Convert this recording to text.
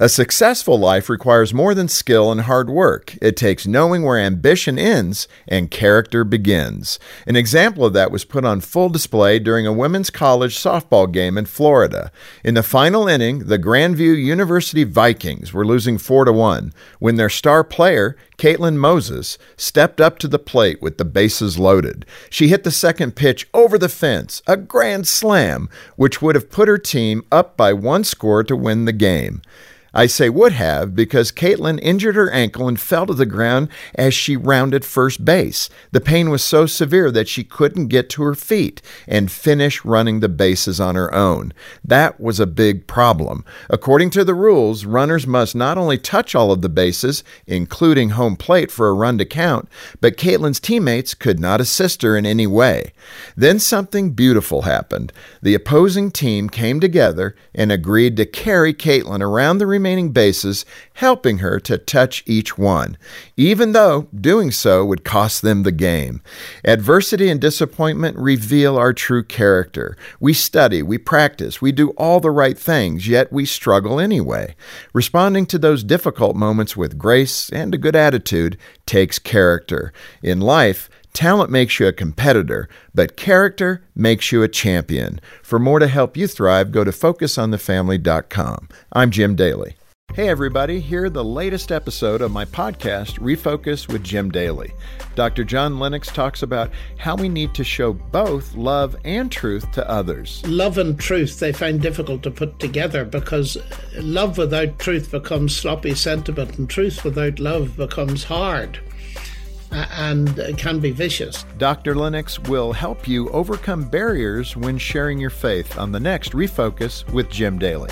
A successful life requires more than skill and hard work. It takes knowing where ambition ends and character begins. An example of that was put on full display during a women's college softball game in Florida. In the final inning, the Grandview University Vikings were losing 4 to 1 when their star player, Caitlin Moses, stepped up to the plate with the bases loaded. She hit the second pitch over the fence, a grand slam, which would have put her team up by one score to win the game. I say would have because Caitlin injured her ankle and fell to the ground as she rounded first base. The pain was so severe that she couldn't get to her feet and finish running the bases on her own. That was a big problem. According to the rules, runners must not only touch all of the bases, including home plate for a run to count, but Caitlin's teammates could not assist her in any way. Then something beautiful happened. The opposing team came together and agreed to carry Caitlin around the remaining bases, helping her to touch each one, even though doing so would cost them the game. Adversity and disappointment reveal our true character. We study, we practice, we do all the right things, yet we struggle anyway. Responding to those difficult moments with grace and a good attitude takes character. In life, Talent makes you a competitor, but character makes you a champion. For more to help you thrive, go to focusonthefamily.com. I'm Jim Daly. Hey, everybody, here the latest episode of my podcast, Refocus with Jim Daly. Dr. John Lennox talks about how we need to show both love and truth to others. Love and truth they find difficult to put together because love without truth becomes sloppy sentiment, and truth without love becomes hard and can be vicious. Dr. Lennox will help you overcome barriers when sharing your faith on the next Refocus with Jim Daly.